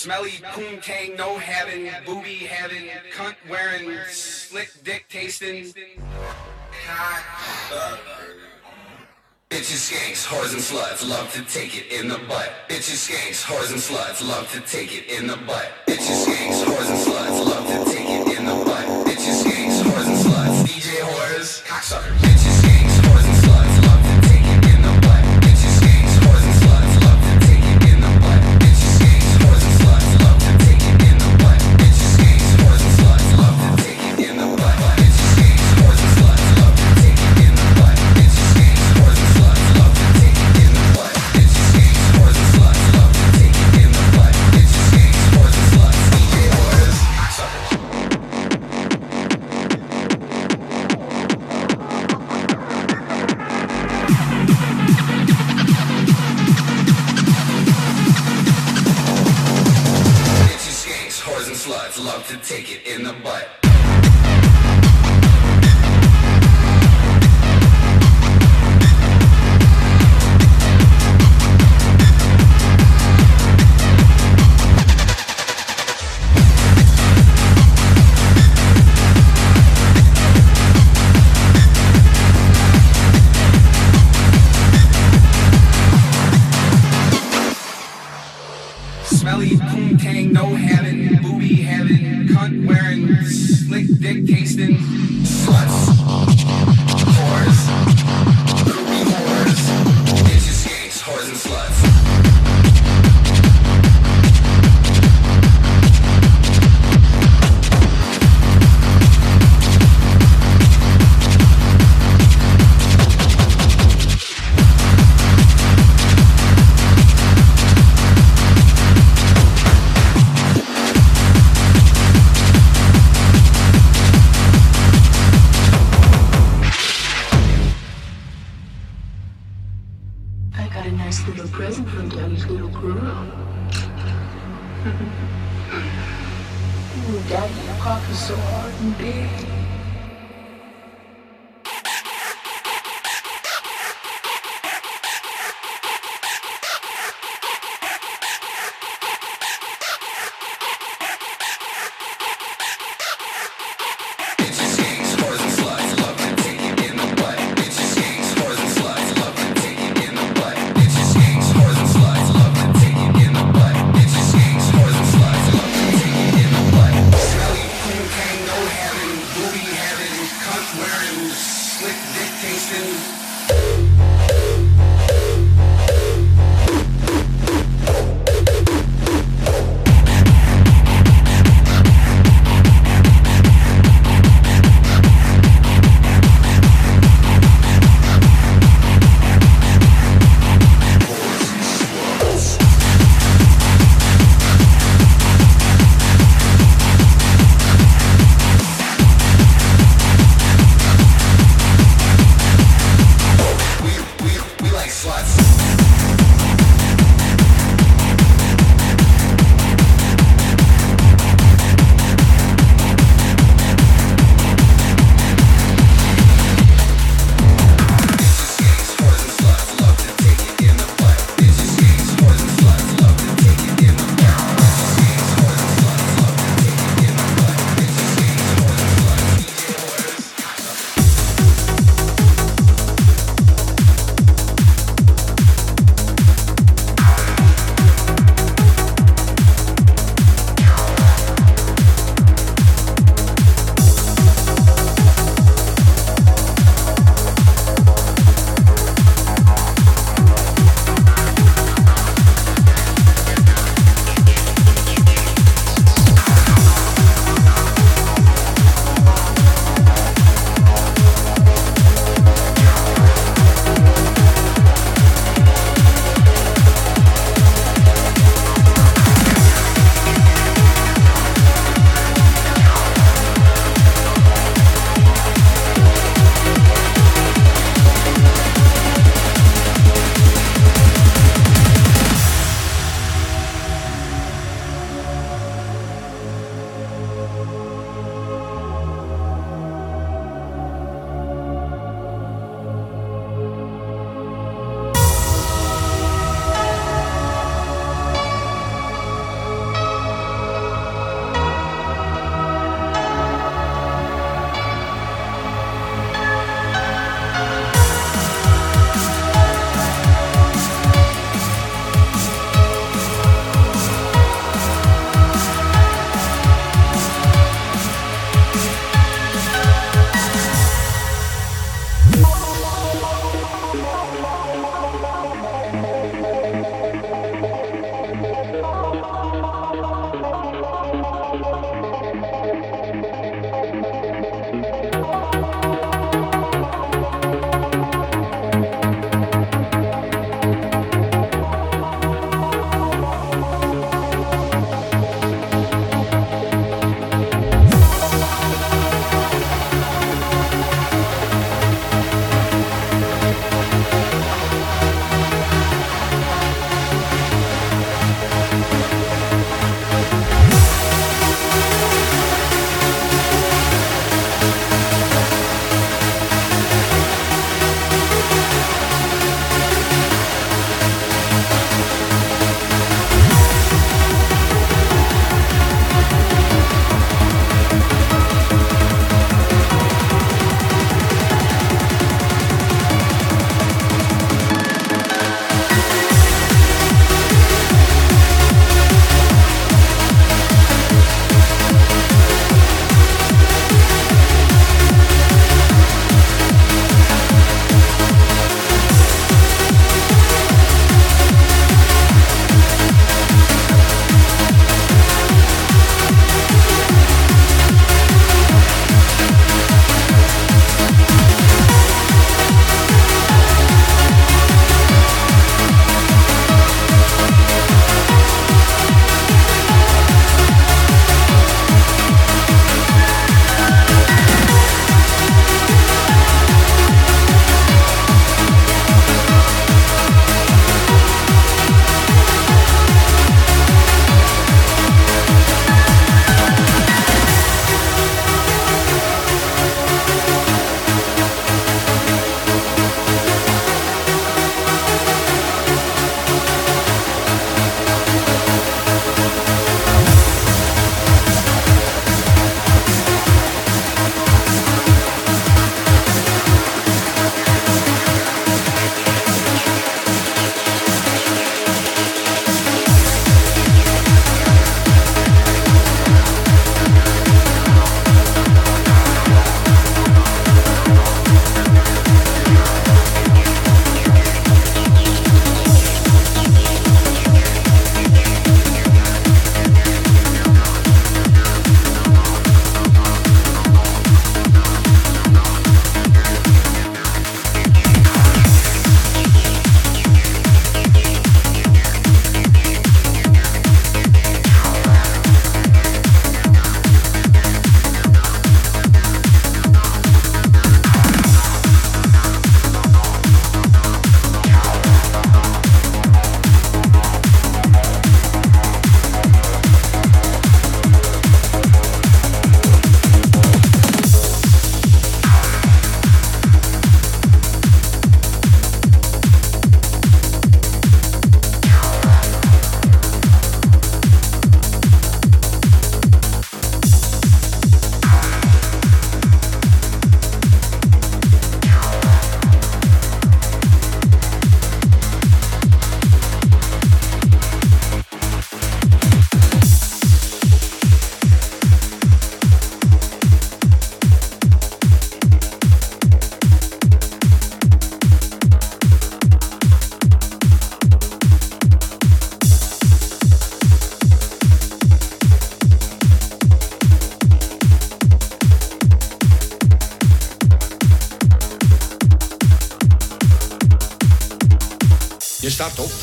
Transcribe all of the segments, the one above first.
Smelly poon no heaven, booby heaven, cunt wearing, slick dick tasting. Cock. Bitches, skanks, whores and sluts love to take it in the butt. Bitches, skanks, whores and sluts love to take it in the butt. Bitches, skanks, whores and sluts love to take it in the butt. Bitches, skanks, whores and sluts. DJ whores, cocksuckers.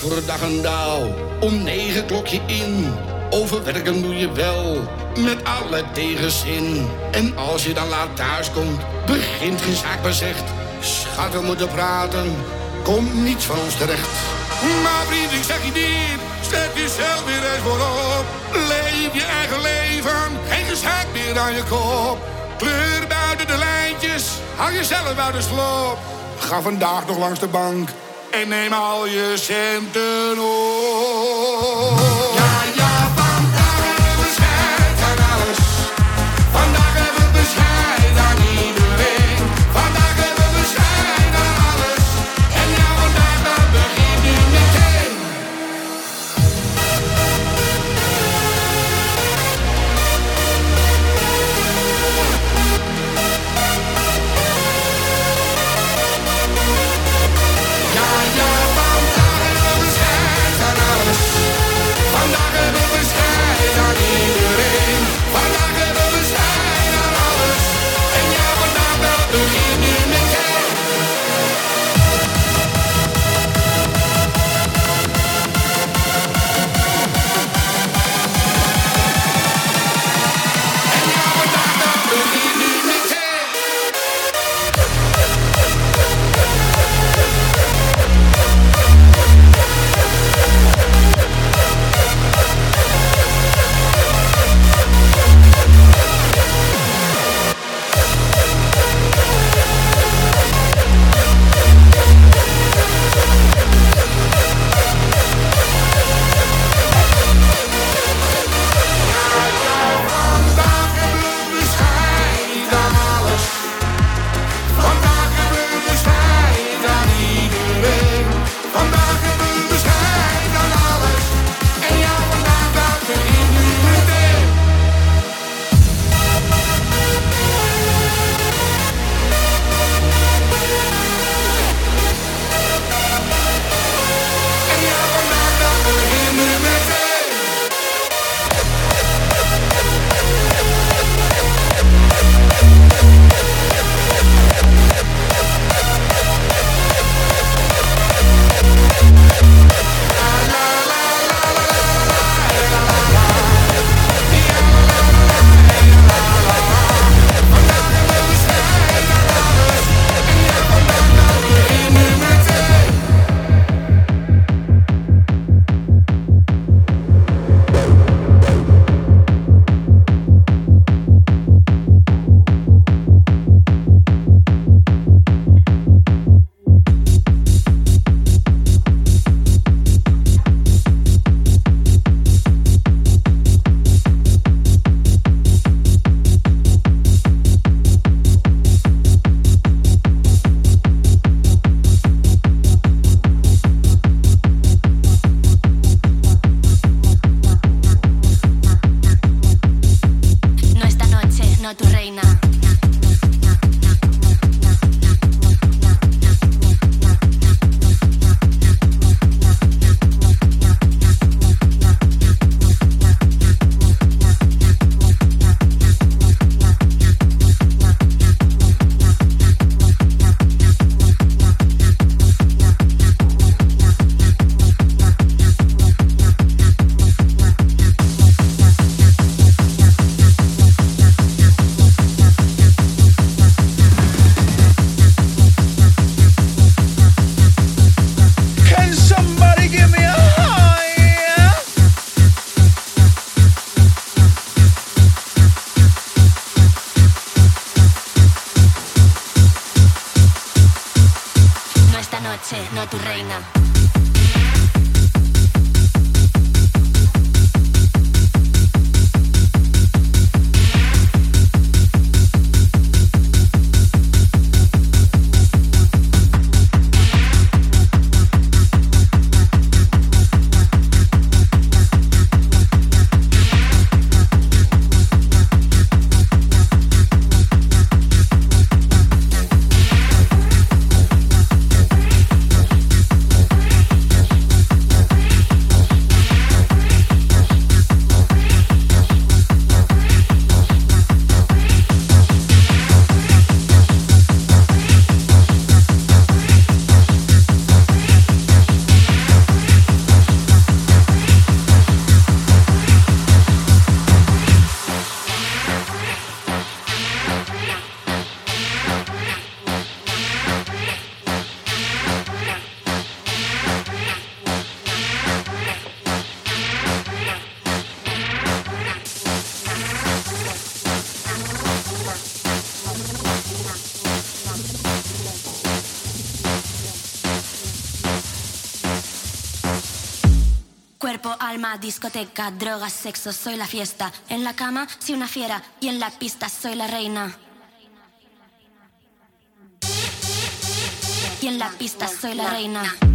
Staat op voor dag en dauw. Om negen klok je in. Overwerken doe je wel. Met alle tegenzin. En als je dan laat thuis komt, begint geen zaak bezegd. Schat, we moeten praten. Komt niets van ons terecht. Maar vriend, ik zeg je dit. Zet jezelf weer eens voorop. Leef je eigen leven. Geen gezeik meer aan je kop. Kleur buiten de lijntjes. Hou jezelf uit de sloop. Ga vandaag nog langs de bank. En neem al je centen op. discoteca, drogas, sexo, soy la fiesta. En la cama, soy una fiera y en la pista soy la reina. Y en la pista soy la reina.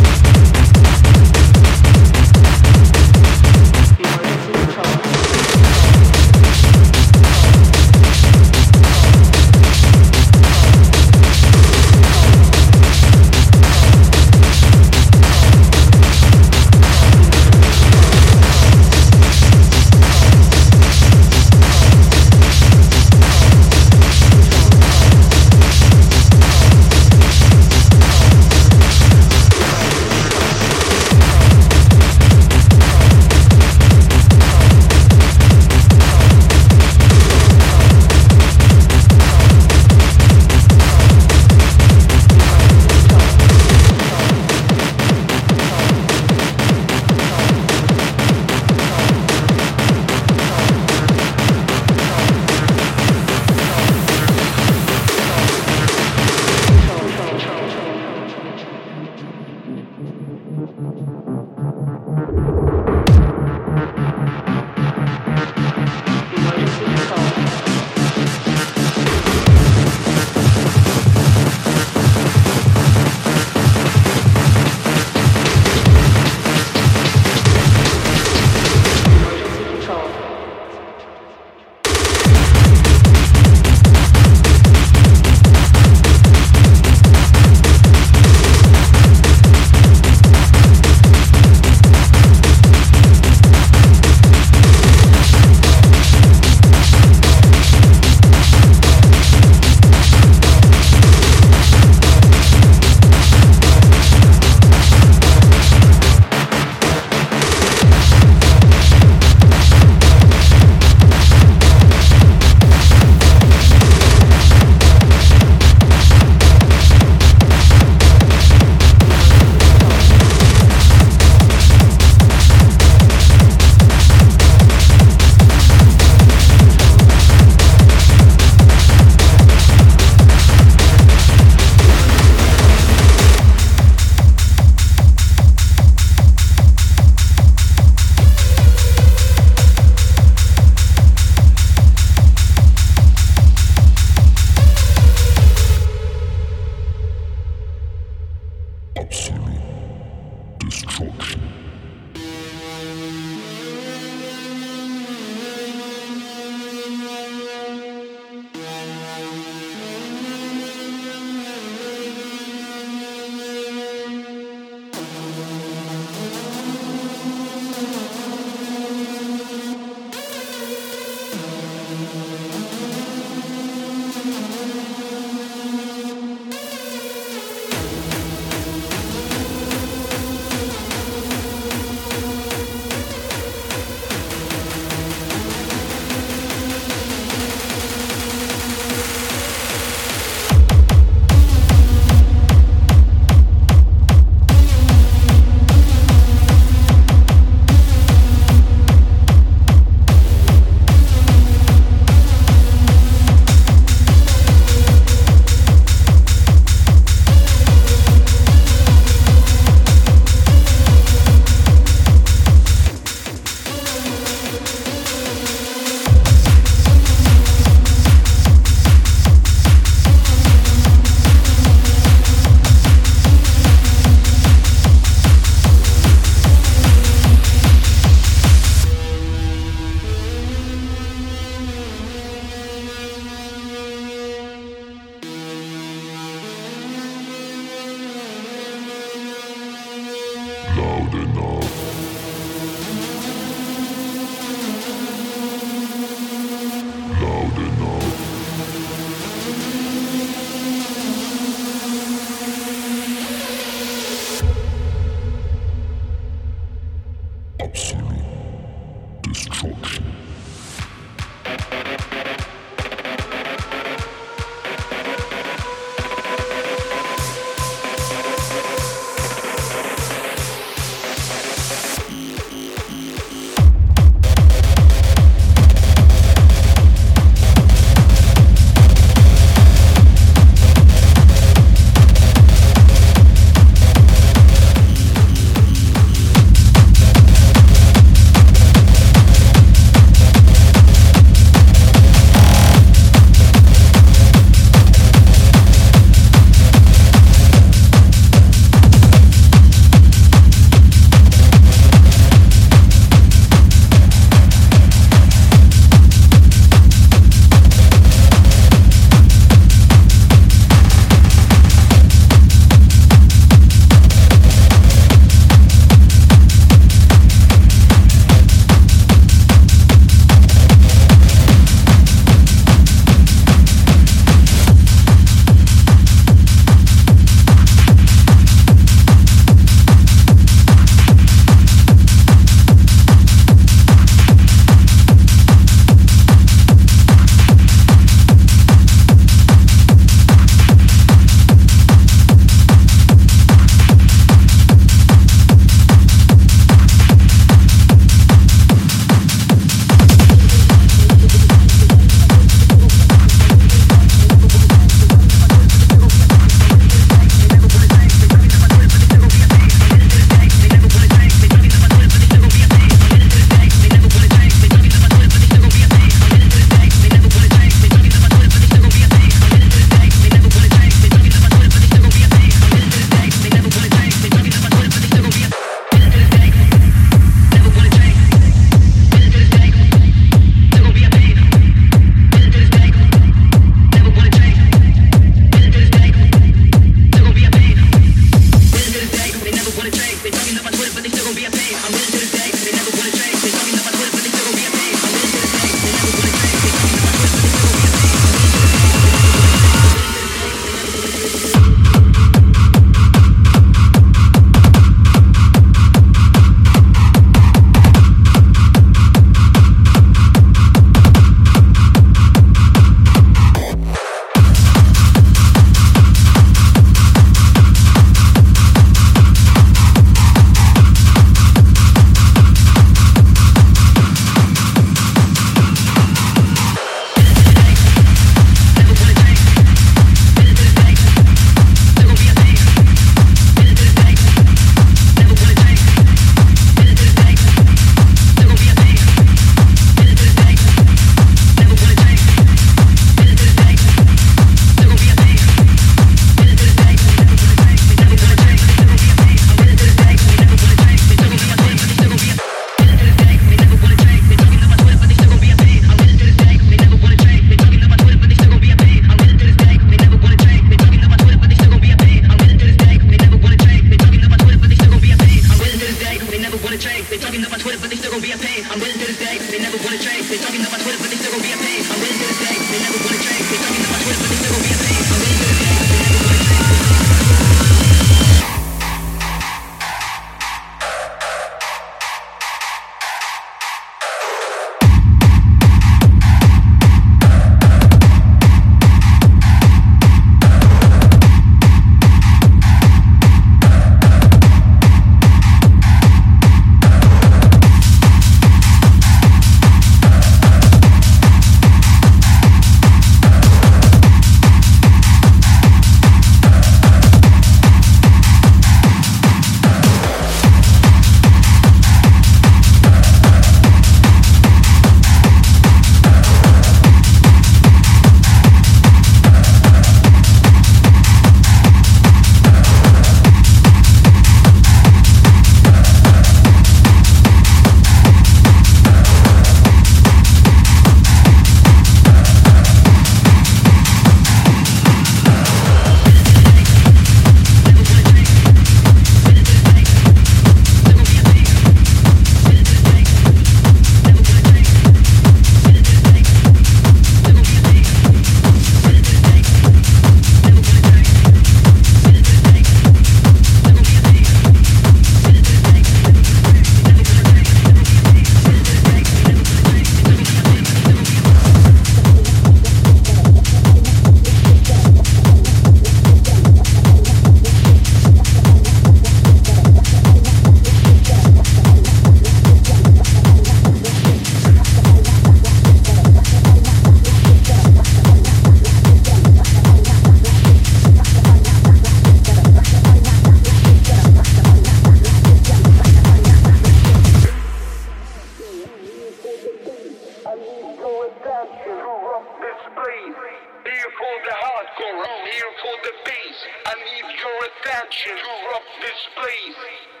Here for the hardcore, I'm here for the bass. I need your attention to rock this place.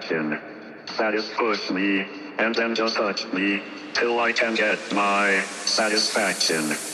action. push me, and then just touch me, till I can get my satisfaction.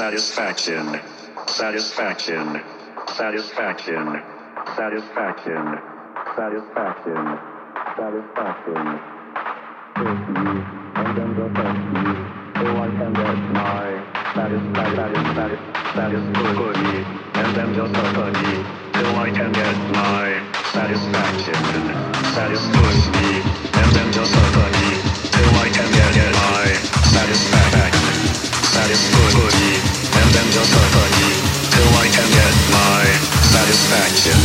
Satisfaction. Satisfaction. Satisfaction. Satisfaction. Satisfaction. Satisfaction. Push me, and then just touch me, so I can get my satisfaction. Satisfaction. And then just touch me, till I can get my satisfaction. Satisfaction. and then just touch me, till I can get my satisfaction. That is satisfaction and then just company till I can get my. Satisfaction.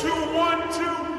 two, one, two.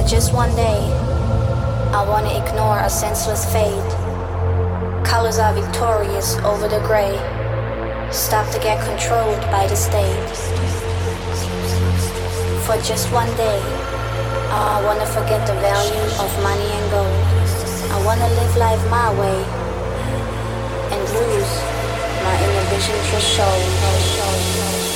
for just one day, I want to ignore a senseless fate. Colors are victorious over the gray. Stop to get controlled by the state. For just one day, oh, I want to forget the value of money and gold. I want to live life my way and lose my inhibitions for show.